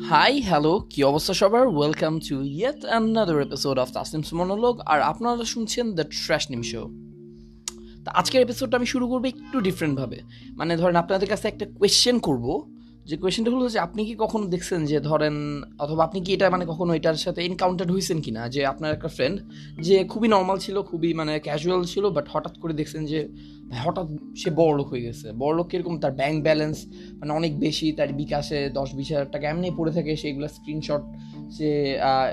Hi hello কি অবস্থা সবার? Welcome to yet another episode of Tasnim's monologue আর আপনারা শুনছেন দ্য ট্র্যাশ নিম শো তা আজকের এপিসোডটা আমি শুরু করব একটু ডিফারেন্টভাবে মানে ধরেন আপনাদের কাছে একটা কোয়েশ্চেন করব যে কোয়েশ্চেনটা হলো যে আপনি কি কখনো দেখছেন যে ধরেন, অথবা আপনি কি এটা মানে কখনো এটার সাথে এনকাউন্টার হয়েছেন কি না যে আপনার একটা ফ্রেন্ড যে খুবই নর্মাল ছিল, খুবই মানে ক্যাজুয়াল ছিল বাট হঠাৎ করে দেখছেন যে হঠাৎ সে বড়লোক হয়ে গেছে। বড়লোক কীরকম? তার ব্যাংক ব্যালেন্স মানে অনেক বেশি, তার বিকাশে দশ বিশ হাজার টাকা এমনি পড়ে থাকে সেগুলো স্ক্রিনশট সে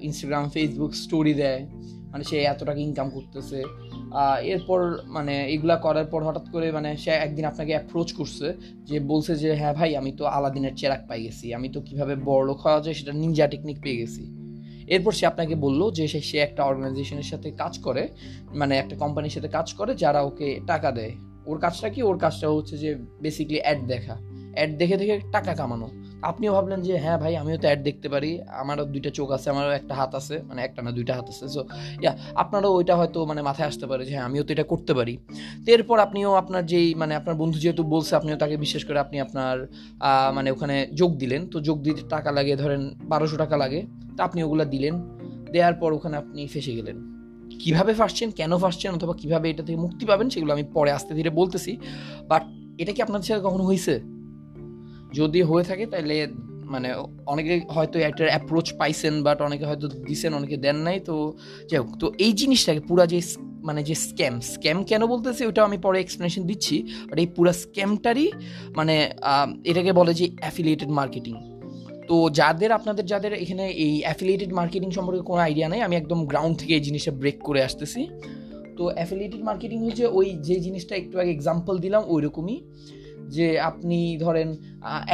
ইনস্টাগ্রাম ফেসবুক স্টোরি দেয়। মানে সে এত টাকা ইনকাম করতেছে এরপর মানে এগুলা করার পর হঠাৎ করে মানে সে একদিন আপনাকে অ্যাপ্রোচ করছে যে বলছে যে হ্যাঁ ভাই, আমি তো আলাদিনের চেরাক পাই গেছি। আমি তো কীভাবে বড়লোক হওয়া যায় সেটা নিনজা টেকনিক পেয়ে গেছি। এরপর সে আপনাকে বলল যে, সে সে একটা অর্গানাইজেশনের সাথে কাজ করে মানে একটা কোম্পানির সাথে কাজ করে, যারা ওকে টাকা দেয়। ওর কাজটা কি? ওর কাজটা হচ্ছে যে বেসিকলি অ্যাড দেখা। অ্যাড দেখে দেখে টাকা কামানো। আপনিও ভাবলেন যে হ্যাঁ ভাই, আমিও তো অ্যাড দেখতে পারি। আমারও দুইটা চোখ আছে, আমারও একটা হাত আছে মানে একটা না দুইটা হাত আছে। সো ইয়া আপনারও ওইটা হয়তো মানে মাথায় আসতে পারে যে হ্যাঁ আমিও তো এটা করতে পারি। তো এরপর আপনিও আপনার যেই মানে আপনার বন্ধু যেহেতু বলছে, আপনিও তাকে বিশেষ করে আপনি আপনার মানে ওখানে যোগ দিলেন। তো যোগ দিতে টাকা লাগে, ধরেন বারোশো টাকা লাগে, তা আপনি ওগুলো দিলেন। দেওয়ার পর ওখানে আপনি ফেসে গেলেন। কীভাবে ফাঁসছেন, কেন ফাঁসছেন, অথবা কীভাবে এটা থেকে মুক্তি পাবেন, সেগুলো আমি পরে আস্তে ধীরে বলতেছি। বাট এটা কি আপনাদের সাথে কখনো হয়েছে যদি হয়ে থাকে তাহলে মানে অনেকে হয়তো একটা অ্যাপ্রোচ পাইছেন বাট অনেকে হয়তো দিছেন, অনেকে দেন নাই, তো যাই হোক, তো এই জিনিসটাকে পুরা যে মানে যে স্ক্যাম স্ক্যাম কেন বলতেছে ওটা আমি পরে এক্সপ্লেনেশন দিচ্ছি বাট এই পুরো স্ক্যামটারই মানে এটাকে বলে যে অ্যাফিলিয়েটেড মার্কেটিং তো যাদের, আপনাদের যাদের এখানে এই অ্যাফিলিয়েটেড মার্কেটিং সম্পর্কে কোনো আইডিয়া নেই, আমি একদম গ্রাউন্ড থেকে এই জিনিসটা ব্রেক করে আসতেছি। তো অ্যাফিলিয়েটেড মার্কেটিং হচ্ছে ওই যে জিনিসটা একটু আগে এক্সাম্পল দিলাম ওই রকমই যে আপনি ধরেন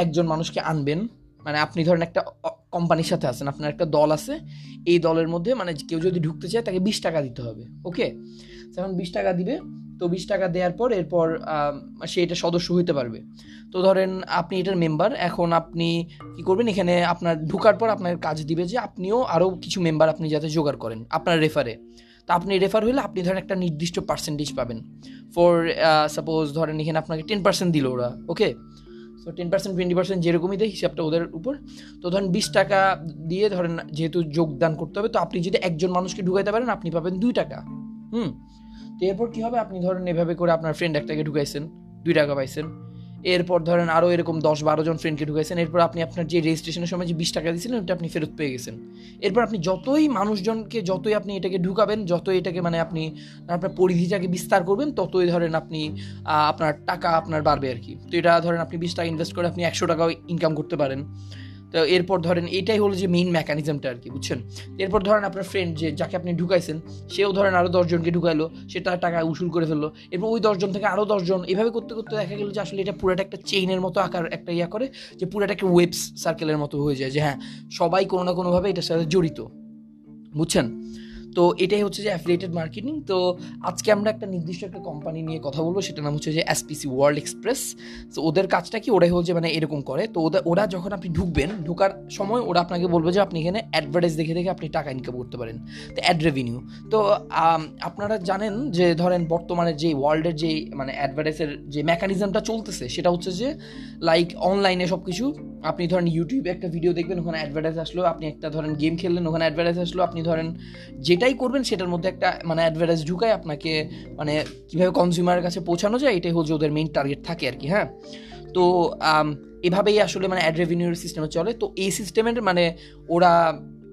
একজন মানুষকে আনবেন। মানে আপনি ধরেন একটা কোম্পানির সাথে আছেন, আপনার একটা দল আছে। এই দলের মধ্যে মানে কেউ যদি ঢুকতে চায়, তাকে বিশ টাকা দিতে হবে, ওকে? যেমন বিশ টাকা দিবে, তো বিশ টাকা দেওয়ার পর এরপর সে এটা সদস্য হইতে পারবে। তো ধরেন, আপনি এটার মেম্বার এখন আপনি কি করবেন? এখানে আপনার ঢুকার পর আপনার কাজ দিবে যে আপনিও আরও কিছু মেম্বার আপনি যাতে জোগাড় করেন, আপনার রেফারে তা আপনি রেফার হলে আপনি ধরেন একটা নির্দিষ্ট পার্সেন্টেজ পাবেন। ফর সাপোজ ধরেন এখানে আপনাকে টেন পার্সেন্ট দিল ওরা okay so ten percent twenty percent যেরকমই দেয় হিসাবটা ওদের উপর। তো ধরেন বিশ টাকা দিয়ে ধরেন যেহেতু যোগদান করতে হবে, তো আপনি যদি একজন মানুষকে ঢুকাইতে পারেন, আপনি পাবেন দুই টাকা, হুম? তো এরপর কী হবে? আপনি ধরেন এভাবে করে আপনার ফ্রেন্ড একটাকে ঢুকাইছেন, দুই টাকা পাইছেন। এরপর ধরেন আরও এরকম দশ বারো জন ফ্রেন্ডকে ঢুকেছেন এরপর আপনি আপনার যে রেজিস্ট্রেশনের সময় যে বিশ টাকা দিয়েছিলেন, ওটা আপনি ফেরত পেয়ে গেছেন। এরপর আপনি যতই মানুষজনকে, যতই আপনি এটাকে ঢুকাবেন, যতই এটাকে মানে আপনি আপনার পরিধিটাকে বিস্তার করবেন, ততই ধরেন আপনি আপনার টাকা আপনার বাড়বে আর কি। তো এটা ধরেন আপনি বিশ টাকা ইনভেস্ট করে আপনি একশো টাকাও ইনকাম করতে পারেন। তো এরপর ধরেন এটাই হলো যে মেইন মেকানিজমটা আর কি, বুঝছেন? এরপর ধরেন আপনার ফ্রেন্ড যে, যাকে আপনি ঢুকাইছেন, সেও ধরেন আরও দশজনকে ঢুকাইলো, সে তার টাকা উসুল করে ফেলল। এরপর ওই দশজন থেকে আরও দশজন, এভাবে করতে করতে দেখা গেলো যে আসলে এটা পুরোটা একটা চেইনের মতো আকার, একটা ইয়া করে যে পুরোটা একটা ওয়েবস সার্কেলের মতো হয়ে যায় যে হ্যাঁ সবাই কোনো না কোনোভাবে এটার সাথে জড়িত, বুঝছেন? তো এটাই হচ্ছে যে অ্যাফিলিয়েটেড মার্কেটিং তো আজকে আমরা একটা নির্দিষ্ট একটা কোম্পানি নিয়ে কথা বলব, সেটার নাম হচ্ছে যে এসপিসি ওয়ার্ল্ড এক্সপ্রেস তো ওদের কাজটা কি? ওরাই হচ্ছে মানে এরকম করে। তো ওদের ওরা যখন আপনি ঢুকবেন, ঢুকার সময় ওরা আপনাকে বলবে যে আপনি এখানে অ্যাডভার্টাইজ দেখে দেখে আপনি টাকা ইনকাম করতে পারেন। তো অ্যাড রেভিনিউ তো আপনারা জানেন যে ধরেন বর্তমানে যে ওয়ার্ল্ডের যে মানে অ্যাডভার্টাইজের যে মেকানিজমটা চলতেছে, সেটা হচ্ছে যে লাইক অনলাইনে সব কিছু আপনি ধরেন ইউটিউবে একটা ভিডিও দেখবেন, ওখানে অ্যাডভার্টাইজ আসলো, আপনি একটা ধরেন গেম খেললেন, ওখানে অ্যাডভার্টাইজ আসলো, আপনি ধরেন যেটাই করবেন, সেটার মধ্যে একটা মানে অ্যাডভার্টাইজ ঢুকায় আপনাকে মানে কীভাবে কনজিউমারের কাছে পৌঁছানো যায়, এটাই হচ্ছে ওদের মেইন টার্গেট থাকে আর কি হ্যাঁ? তো এভাবেই আসলে মানে অ্যাড রেভিনিউর সিস্টেমে চলে। তো এই সিস্টেমের মানে ওরা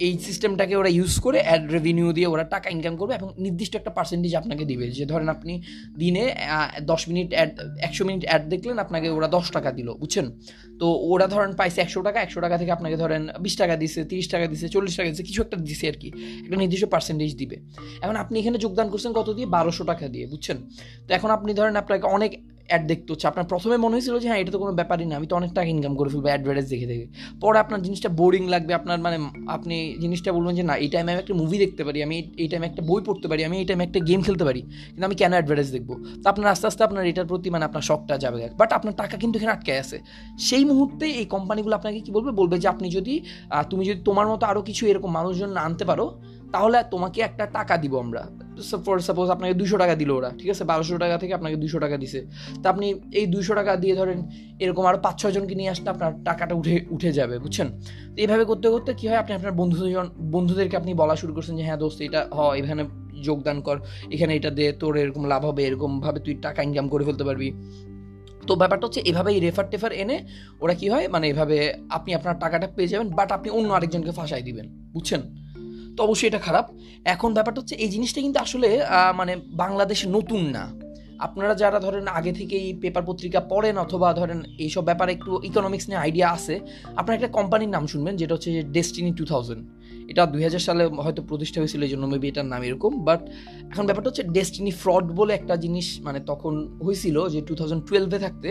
এই সিস্টেমটাকে ওরা ইউজ করে অ্যাড রেভিনিউ দিয়ে ওরা টাকা ইনকাম করবে এবং নির্দিষ্ট একটা পার্সেন্টেজ আপনাকে দিবে। যে ধরেন আপনি দিনে দশ মিনিট অ্যাড একশো মিনিট অ্যাড দেখলেন, আপনাকে ওরা দশ টাকা দিল, বুঝছেন? তো ওরা ধরেন পাইছে একশো টাকা একশো টাকা থেকে আপনাকে ধরেন বিশ টাকা দিছে, তিরিশ টাকা দিছে, চল্লিশ টাকা দিছে, কিছু একটা দিছে আর কি। একটা নির্দিষ্ট পার্সেন্টেজ দিবে। এখন আপনি এখানে যোগদান করছেন কত দিয়ে? বারোশো টাকা দিয়ে, বুঝছেন? তো এখন আপনি ধরেন আপনাকে অনেক অ্যাড দেখতে হচ্ছে। আপনার প্রথমে মনে হয়েছিল যে হ্যাঁ এটা তো কোনো ব্যাপারই না, আমি তো অনেক টাকা ইনকাম করে ফেলব অ্যাডভার্টাইজ দেখে দেখে। পরে আপনার জিনিসটা বোরিং লাগবে, আপনার মানে আপনি জিনিসটা বলবেন যে, না, এই টাইমে আমি একটা মুভি দেখতে পারি, আমি এই টাইমে একটা বই পড়তে পারি, আমি এই টাইমে একটা গেম খেলতে পারি, কিন্তু আমি কেন অ্যাডভার্টাইজ দেখব? তো আপনার আস্তে আস্তে আপনার এটার প্রতি মানে আপনার শখটা যাবে। বাট আপনার টাকা কিন্তু এখানে আটকে আছে। সেই মুহূর্তে এই কোম্পানিগুলো আপনাকে কি বলবে? বলবে যে, আপনি যদি তুমি যদি তোমার মতো আরও কিছু এরকম মানুষজন আনতে পারো, তাহলে তোমাকে একটা টাকা দিব আমরা। ফর সাপোজ আপনাকে দুশো টাকা দিল ওরা, ঠিক আছে? বারোশো টাকা থেকে আপনাকে দুশো টাকা দিছে। তা আপনি এই দুশো টাকা দিয়ে ধরেন এরকম আরও পাঁচ ছয়জনকে নিয়ে আসলে আপনার টাকাটা উঠে উঠে যাবে, বুঝছেন? তো এইভাবে করতে করতে কী হয়? আপনি আপনার বন্ধুজন বন্ধুদেরকে আপনি বলা শুরু করছেন যে হ্যাঁ দোস্ত, এটা হ, এখানে যোগদান কর, এখানে এটা দে, তোর এরকম লাভ হবে, এরকমভাবে তুই টাকা ইনকাম করে ফেলতে পারবি। তো ব্যাপারটা হচ্ছে এভাবেই রেফার টেফার এনে ওরা কি হয়? মানে এভাবে আপনি আপনার টাকাটা পেয়ে যাবেন বাট আপনি অন্য আরেকজনকে ফাঁসাই দিবেন, বুঝছেন? তো অবশ্যই এটা খারাপ। এখন ব্যাপারটা হচ্ছে এই জিনিসটা কিন্তু আসলে মানে বাংলাদেশে নতুন না। আপনারা যারা ধরেন আগে থেকেই পেপার পত্রিকা পড়েন অথবা ধরেন এইসব ব্যাপারে একটু ইকোনমিক্স নিয়ে আইডিয়া আছে, আপনারা একটা কোম্পানির নাম শুনবেন, যেটা হচ্ছে ডেস্টিনি টু থাউজেন্ড এটা দুই হাজার সালে হয়তো প্রতিষ্ঠা হয়েছিল, এই জন্য মেবি এটার নাম এরকম বাট এখন ব্যাপারটা হচ্ছে ডেস্টিনি ফ্রড বলে একটা জিনিস মানে তখন হয়েছিল যে টু থাউজেন্ড টুয়েলভে থাকতে,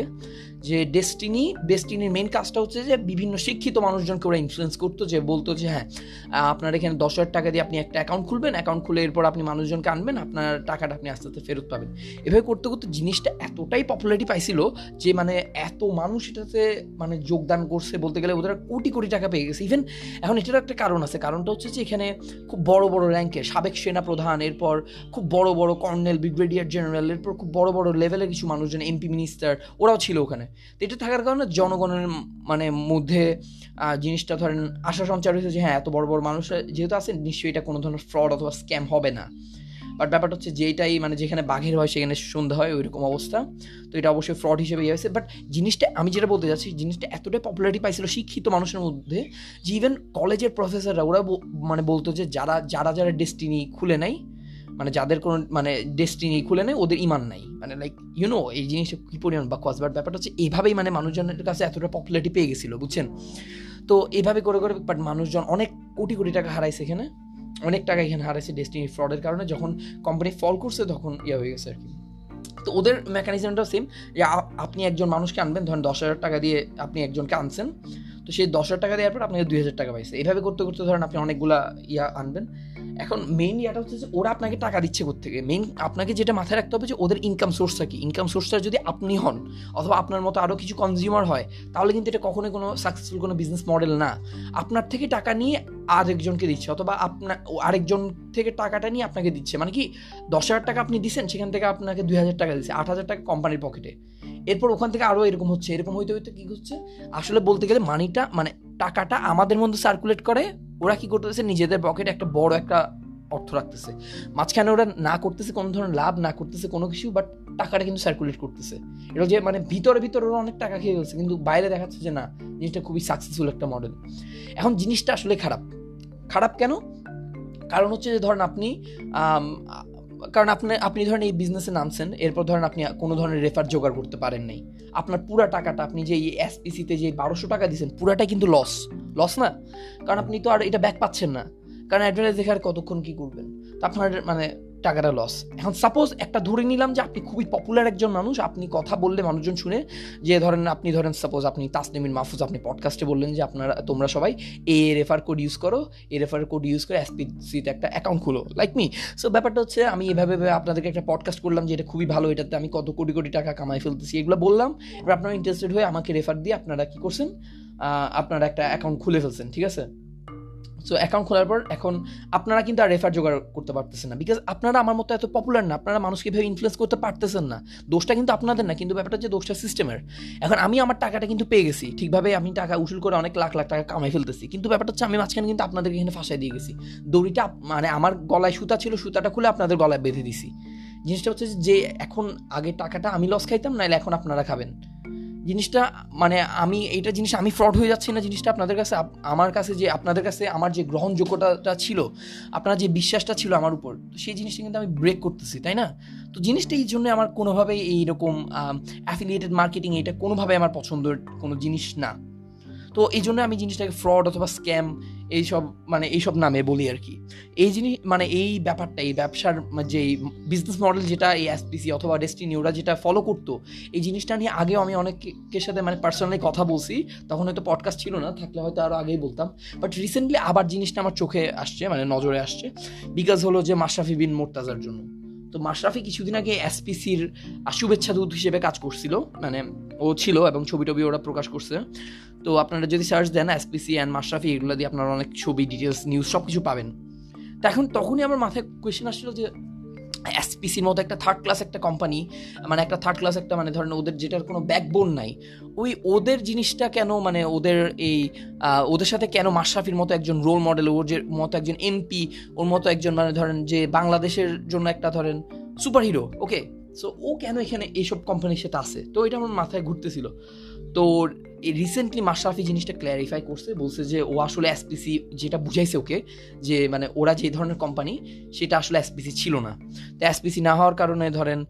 যে ডেস্টিনি ডেস্টিনির মেন কাজটা হচ্ছে যে বিভিন্ন শিক্ষিত মানুষজনকে ওরা ইনফ্লুয়েন্স করতো, যে বলতো যে হ্যাঁ আপনার এখানে দশ হাজার টাকা দিয়ে আপনি একটা অ্যাকাউন্ট খুলবেন অ্যাকাউন্ট খুলে এরপর আপনি মানুষজনকে আনবেন, আপনার টাকাটা আপনি আস্তে আস্তে ফেরত পাবেন। এভাবে করতে করতে জিনিসটা এতটাই পপুলারিটি পাইছিল যে মানে এত মানুষ এটাতে মানে যোগদান করছে বলতে গেলে ওদের কোটি কোটি টাকা পেয়ে গেছে। ইভেন এখন এটার একটা কারণ আছে কারণটা হচ্ছে যে এখানে খুব বড় বড় র্যাঙ্কের সাবেক সেনা প্রধান এরপর খুব বড় বড় কর্নেল, ব্রিগেডিয়ার জেনারেল, এরপর খুব বড় বড় লেভেলের কিছু মানুষজন এমপি মিনিস্টার ওরাও ছিল ওখানে। তো এটা থাকার কারণে জনগণের মানে মধ্যে জিনিসটা ধরেন আশা সঞ্চার হয়েছে যে হ্যাঁ এত বড় বড় মানুষ যেহেতু আছে নিশ্চয়ই এটা কোনো ধরনের ফ্রড অথবা স্ক্যাম হবে না। বাট ব্যাপারটা হচ্ছে যেটাই মানে যেখানে বাঘের হয় সেখানে সন্ধ্যা হয়, ওইরকম অবস্থা। তো এটা অবশ্যই ফ্রড হিসেবে ইয়ে হয়েছে। বাট জিনিসটা, আমি যেটা বলতে যাচ্ছি জিনিসটা এতটাই পপুলারিটি পাইছিল শিক্ষিত মানুষের মধ্যে যে ইভেন কলেজের প্রফেসররা ওরা মানে বলতো যে যারা যারা যারা ডেস্টিনি খুলে নেয় মানে যাদের কোনো মানে ডেস্টিনি খুলে নেয় ওদের ইমান নাই। মানে লাইক ইউনো এই জিনিসটা কী পরিমাণ বা কসবার ব্যাপারটা হচ্ছে এইভাবেই মানে মানুষজনের কাছে এতটা পপুলারিটি পেয়ে গেছিল, বুঝছেন? তো এইভাবে করে করে বাট মানুষজন অনেক কোটি কোটি টাকা হারাইছে এখানে। অনেক টাকা এখানে হারাইছে ডেস্টিনি ফ্রডের কারণে যখন কোম্পানি ফল করছে তখন ইয়ে হয়ে গেছে আর কি। তো ওদের মেকানিজমটাও সেম যে আপনি একজন মানুষকে আনবেন, ধরেন দশ হাজার টাকা দিয়ে আপনি একজনকে আনছেন, তো সেই দশ হাজার টাকা দেওয়ার পর আপনাকে দুই হাজার টাকা পাইছে। এভাবে করতে করতে ধরেন আপনি অনেকগুলা ইয়া আনবেন। এখন মেইন ইয়াটা হচ্ছে যে ওরা আপনাকে টাকা দিচ্ছে থেকে মেইন আপনাকে যেটা মাথায় রাখতে হবে যে ওদের ইনকাম সোর্সটা কি? ইনকাম সোর্সটা যদি আপনি হন, অথবা আপনার মতো আরও কিছু কনজিউমার হয়, তাহলে কিন্তু এটা কখনোই কোনো সাকসেসফুল কোনো বিজনেস মডেল না। আপনার থেকে টাকা নিয়ে আরেকজনকে দিচ্ছে, অথবা আপনার আরেকজন থেকে টাকাটা নিয়ে আপনাকে দিচ্ছে। মানে কি, দশ হাজার টাকা আপনি দিচ্ছেন সেখান থেকে আপনাকে দুই হাজার টাকা দিচ্ছে, আট হাজার টাকা কোম্পানির পকেটে এরপর ওখান থেকে আরও এরকম হচ্ছে, এরকম হইতে হইতে কী হচ্ছে? আসলে বলতে গেলে মানিটা মানে টাকাটা আমাদের মধ্যে সার্কুলেট করে, ওরা কি করতেছে? নিজেদের পকেটে একটা বড় একটা অর্থ রাখতেছে। মাঝখানে ওরা না করতেছে কোনো ধরনের লাভ, না করতেছে কোনো কিছু বাট টাকাটা কিন্তু সার্কুলেট করতেছে। এটা যে মানে ভিতরে ভিতরে ওরা অনেক টাকা খেয়ে গেছে কিন্তু বাইরে দেখাচ্ছে যে না, জিনিসটা খুবই সাকসেসফুল একটা মডেল এখন জিনিসটা আসলে খারাপ। খারাপ কেন? কারণ হচ্ছে যে ধরেন আপনি কারণ আপনি আপনি ধরেন এই বিজনেসে নামছেন, এরপর ধরেন আপনি কোনো ধরনের রেফার জোগাড় করতে পারেন নাই। আপনার পুরা টাকাটা আপনি যে এই এসপিসিতে যে বারোশো টাকা দিচ্ছেন পুরাটাই কিন্তু লস লস না? কারণ আপনি তো আর এটা ব্যাক পাচ্ছেন না। কারণ অ্যাডভার্টাইজ দেখার কতক্ষণ কী করবেন? তো আপনার মানে টাকাটা লস এখন সাপোজ একটা ধরে নিলাম যে আপনি খুবই পপুলার একজন মানুষ, আপনি কথা বললে মানুষজন শুনে যে ধরেন আপনি ধরেন সাপোজ আপনি তাসনিমিন মাহফুজ, আপনি পডকাস্টে বললেন যে আপনারা, তোমরা সবাই এ রেফার কোড ইউজ করো এ রেফার কোড ইউজ করে এসপিসিতে একটা অ্যাকাউন্ট খুলো লাইক মি সো ব্যাপারটা হচ্ছে আমি এভাবে আপনাদেরকে একটা পডকাস্ট করলাম যে এটা খুবই ভালো, এটাতে আমি কত কোটি কোটি টাকা কামাই ফেলতেছি, এগুলো বললাম। এবার আপনারা ইন্টারেস্টেড হয়ে আমাকে রেফার দিয়ে আপনারা কী করছেন? আপনারা একটা অ্যাকাউন্ট খুলে ফেলছেন, ঠিক আছে? সো অ্যাকাউন্ট খোলার পর এখন আপনারা কিন্তু আর রেফার জোগাড় করতে পারতেছেন না। বিকজ আপনারা আমার মতো এত পপুলার না, আপনারা মানুষকে ভেবে ইনফ্লুয়েন্স করতে পারতেছেন না। দোষটা কিন্তু আপনাদের না, কিন্তু ব্যাপারটা হচ্ছে দোষটা সিস্টেমের এখন আমি আমার টাকাটা কিন্তু পেয়ে গেছি। ঠিকভাবে আমি টাকা উসুল করে অনেক লাখ লাখ টাকা কামাই ফেলতেছি। কিন্তু ব্যাপারটা হচ্ছে আমি মাঝখানে কিন্তু আপনাদেরকে এখানে ফাঁসাই দিয়ে গেছি। দড়িটা মানে আমার গলায় সুতা ছিল, সুতাটা খুলে আপনাদের গলায় বেঁধে দিছি। জিনিসটা হচ্ছে যে এখন আগে টাকাটা আমি লস খাইতাম, নাহলে এখন আপনারা খাবেন। জিনিসটা মানে আমি এইটা জিনিস, আমি ফ্রড হয়ে যাচ্ছি না জিনিসটা আপনাদের কাছে আমার কাছে যে, আপনাদের কাছে আমার যে গ্রহণযোগ্যতাটা ছিল, আপনার যে বিশ্বাসটা ছিল আমার উপর সেই জিনিসটা কিন্তু আমি ব্রেক করতেছি, তাই না? তো জিনিসটা এই জন্য আমার কোনোভাবেই এইরকম অ্যাফিলিয়েটেড মার্কেটিং এটা কোনোভাবে আমার পছন্দের কোনো জিনিস না। তো এই জন্য আমি জিনিসটাকে ফ্রড অথবা স্ক্যাম এইসব মানে এইসব নামে বলি আর কি। এই জিনিস মানে এই ব্যাপারটা, এই ব্যবসার যে বিজনেস মডেল যেটা, এই এসপিসি অথবা ডেস্টিনি ওরা যেটা ফলো করতো, এই জিনিসটা নিয়ে আগেও আমি অনেকের সাথে মানে পার্সোনালি কথা বলছি। তখন হয়তো পডকাস্ট ছিল না, থাকলে হয়তো আরও আগেই বলতাম। বাট রিসেন্টলি আবার জিনিসটা আমার চোখে আসছে মানে নজরে আসছে। বিকজ হলো যে মাশরাফি বিন মোর্তাজার জন্য। তো মাশরাফি কিছুদিন আগে এসপিসির শুভেচ্ছা দূত হিসেবে কাজ করছিল। মানে ও ছিল এবং ছবি টবি ওরা প্রকাশ করছে। তো আপনারা যদি সার্চ দেন এসপিসি অ্যান্ড মাশরাফি, এগুলো দিয়ে আপনারা অনেক ছবি ডিটেলস নিউজ সব কিছু পাবেন। তো এখন তখনই আমার মাথায় কোয়েশ্চেন আসছিল যে এসপিসির মতো একটা থার্ড ক্লাস একটা কোম্পানি মানে একটা থার্ড ক্লাস একটা মানে ধরেন ওদের যেটার কোনো ব্যাকবোন নাই, ওই ওদের জিনিসটা কেন মানে ওদের এই ওদের সাথে কেন মাশরাফির মতো একজন রোল মডেল ওর যে মতো একজন এমপি ওর মতো একজন মানে ধরেন যে বাংলাদেশের জন্য একটা ধরেন সুপার হিরো ওকে সো ও কেন এখানে এইসব কোম্পানির সাথে আসে তো এটা আমার মাথায় ঘুরতেছিল। তো রিসেন্টলি মাশরাফি জিনিসটা ক্ল্যারিফাই করছে, বলছে যে ও আসলে এসপিসি যেটা বুঝাইছে ওকে, যে মানে ওরা যে ধরনের কোম্পানি সেটা আসলে এসপিসি ছিল না। তো এসপিসি না হওয়ার কারণে ধরেন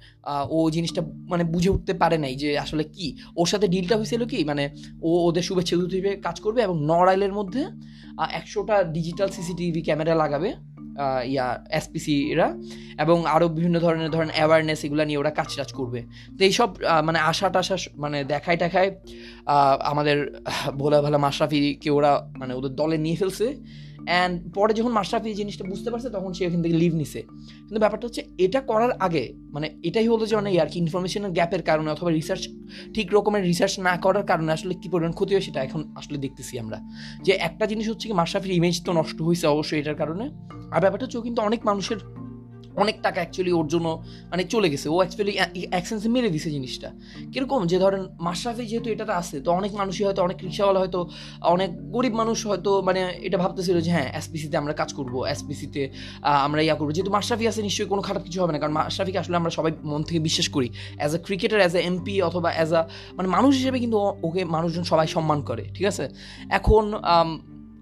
ও জিনিসটা মানে বুঝে উঠতে পারে নাই যে আসলে কি। ওর সাথে ডিলটা হয়েছিল কি? মানে ও ওদের শুভেচ্ছা দূত কাজ করবে এবং নড়াইলের মধ্যে একশোটা ডিজিটাল সিসিটিভি ক্যামেরা লাগাবে। ইয়া এসপিসিরা এবং আরও বিভিন্ন ধরনের, ধরেন অ্যাওয়ারনেস এগুলো নিয়ে ওরা কাজ টাজ করবে। তো এইসব মানে আশা টাশা মানে দেখায় টাখায় আমাদের ভোলা ভালা মাশরাফিকে ওরা মানে ওদের দলে নিয়ে ফেলছে। অ্যান্ড পরে যখন মাশরাফি জিনিসটা বুঝতে পারছে, তখন সে ওখান থেকে লিভ নিছে। কিন্তু ব্যাপারটা হচ্ছে, এটা করার আগে মানে এটাই হলো যে মানে আর কি ইনফরমেশনের গ্যাপের কারণে অথবা রিসার্চ ঠিক রকমের রিসার্চ না করার কারণে আসলে কী পরিমাণ ক্ষতি হয় সেটা এখন আসলে দেখতেছি আমরা। যে একটা জিনিস হচ্ছে কি, মাশরাফির ইমেজ তো নষ্ট হয়েছে অবশ্যই এটার কারণে। আর ব্যাপারটা হচ্ছে কিন্তু অনেক মানুষের অনেক টাকা অ্যাকচুয়ালি ওর জন্য মানে চলে গেছে। ও অ্যাকচুয়ালি অ্যাকসেন্সে মেরে দিছে জিনিসটা। কীরকম? যে ধরেন, মাশরাফি যেহেতু এটাতে আসে তো অনেক মানুষই হয়তো, অনেক রিক্সাওয়ালা হয়তো, অনেক গরিব মানুষ হয়তো মানে এটা ভাবতেছিল যে হ্যাঁ এসপিসিতে আমরা কাজ করব এসপিসিতে আমরা ইয়া করব। যেহেতু মাশরাফি আছে, নিশ্চয়ই কোনো খারাপ কিছু হবে না, কারণ মাশরাফিকে আসলে আমরা সবাই মন থেকে বিশ্বাস করি। As a cricketer as a MP অথবা অ্যাজ আ মানে মানুষ হিসেবে কিন্তু ওকে মানুষজন সবাই সম্মান করে, ঠিক আছে? এখন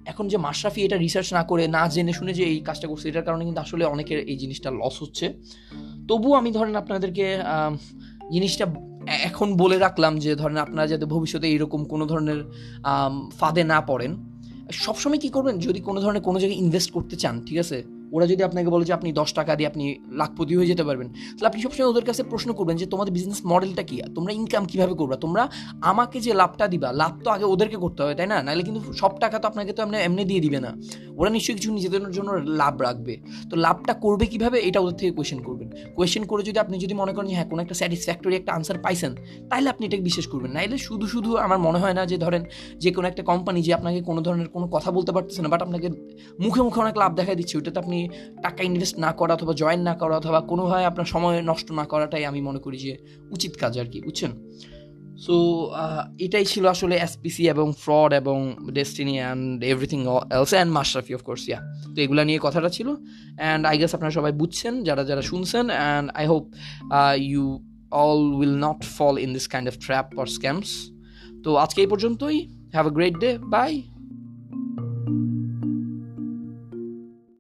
এখন যে মাশরাফি এটা রিসার্চ না করে, না জেনে শুনে যে এই কাজটা করছে, এটার কারণে কিন্তু আসলে অনেকের এই জিনিসটা লস হচ্ছে। তবুও আমি ধরেন আপনাদেরকে জিনিসটা এখন বলে রাখলাম যে ধরেন আপনারা যাতে ভবিষ্যতে এইরকম কোনো ধরনের ফাঁদে না পড়েন। সবসময় কী করবেন, যদি কোনো ধরনের কোনো জায়গায় ইনভেস্ট করতে চান, ঠিক আছে? ওরা যদি আপনাকে বলে যে আপনি দশ টাকা দিয়ে আপনি লাখপতি হয়ে যেতে পারবেন, তাহলে আপনি সবসময় ওদের কাছে প্রশ্ন করবেন যে তোমাদের বিজনেস মডেলটা কি? তোমরা ইনকাম কীভাবে করবা? তোমরা আমাকে যে লাভটা দিবা, লাভ তো আগে ওদেরকে করতে হবে, তাই না? নাহলে কিন্তু সব টাকা তো আপনাকে তো আপনি এমনি দিয়ে দিবে না। ওরা নিশ্চয়ই কিছু নিজেদের জন্য লাভ রাখবে। তো লাভটা করবে কীভাবে? এটা ওদের থেকে কোয়েশ্চেন করবেন। কোয়েশ্চেন করে যদি আপনি যদি মনে করেন যে হ্যাঁ কোনো একটা স্যাটিসফ্যাক্টরি একটা আনসার পাইছেন, তাহলে আপনি এটাকে বিশ্বাস করবেন। নাইলে শুধু শুধু আমার মনে হয় না যে, ধরেন যে কোনো একটা কোম্পানি যে আপনাকে কোনো ধরনের কোনো কথা বলতে পারতেছে না বাট আপনাকে মুখে মুখে অনেক লাভ দেখা দিচ্ছে, ওইটাতে আপনি টাকা ইনভেস্ট না করা অথবা জয়েন না করা অথবা কোনোভাবে আপনার সময় নষ্ট না করাটাই আমি মনে করি যে উচিত কাজ আর কি, বুঝছেন? সো এটাই ছিল আসলে এসপিসি এবং ফ্রড এবং destiny and everything else and Mashrafe of course yeah তো এগুলো নিয়ে কথাটা ছিল। অ্যান্ড আই গেস আপনারা সবাই বুঝছেন, যারা যারা শুনছেন and I hope you all will not fall in this kind of trap or scams তো আজকে এই পর্যন্তই। Have a great day bye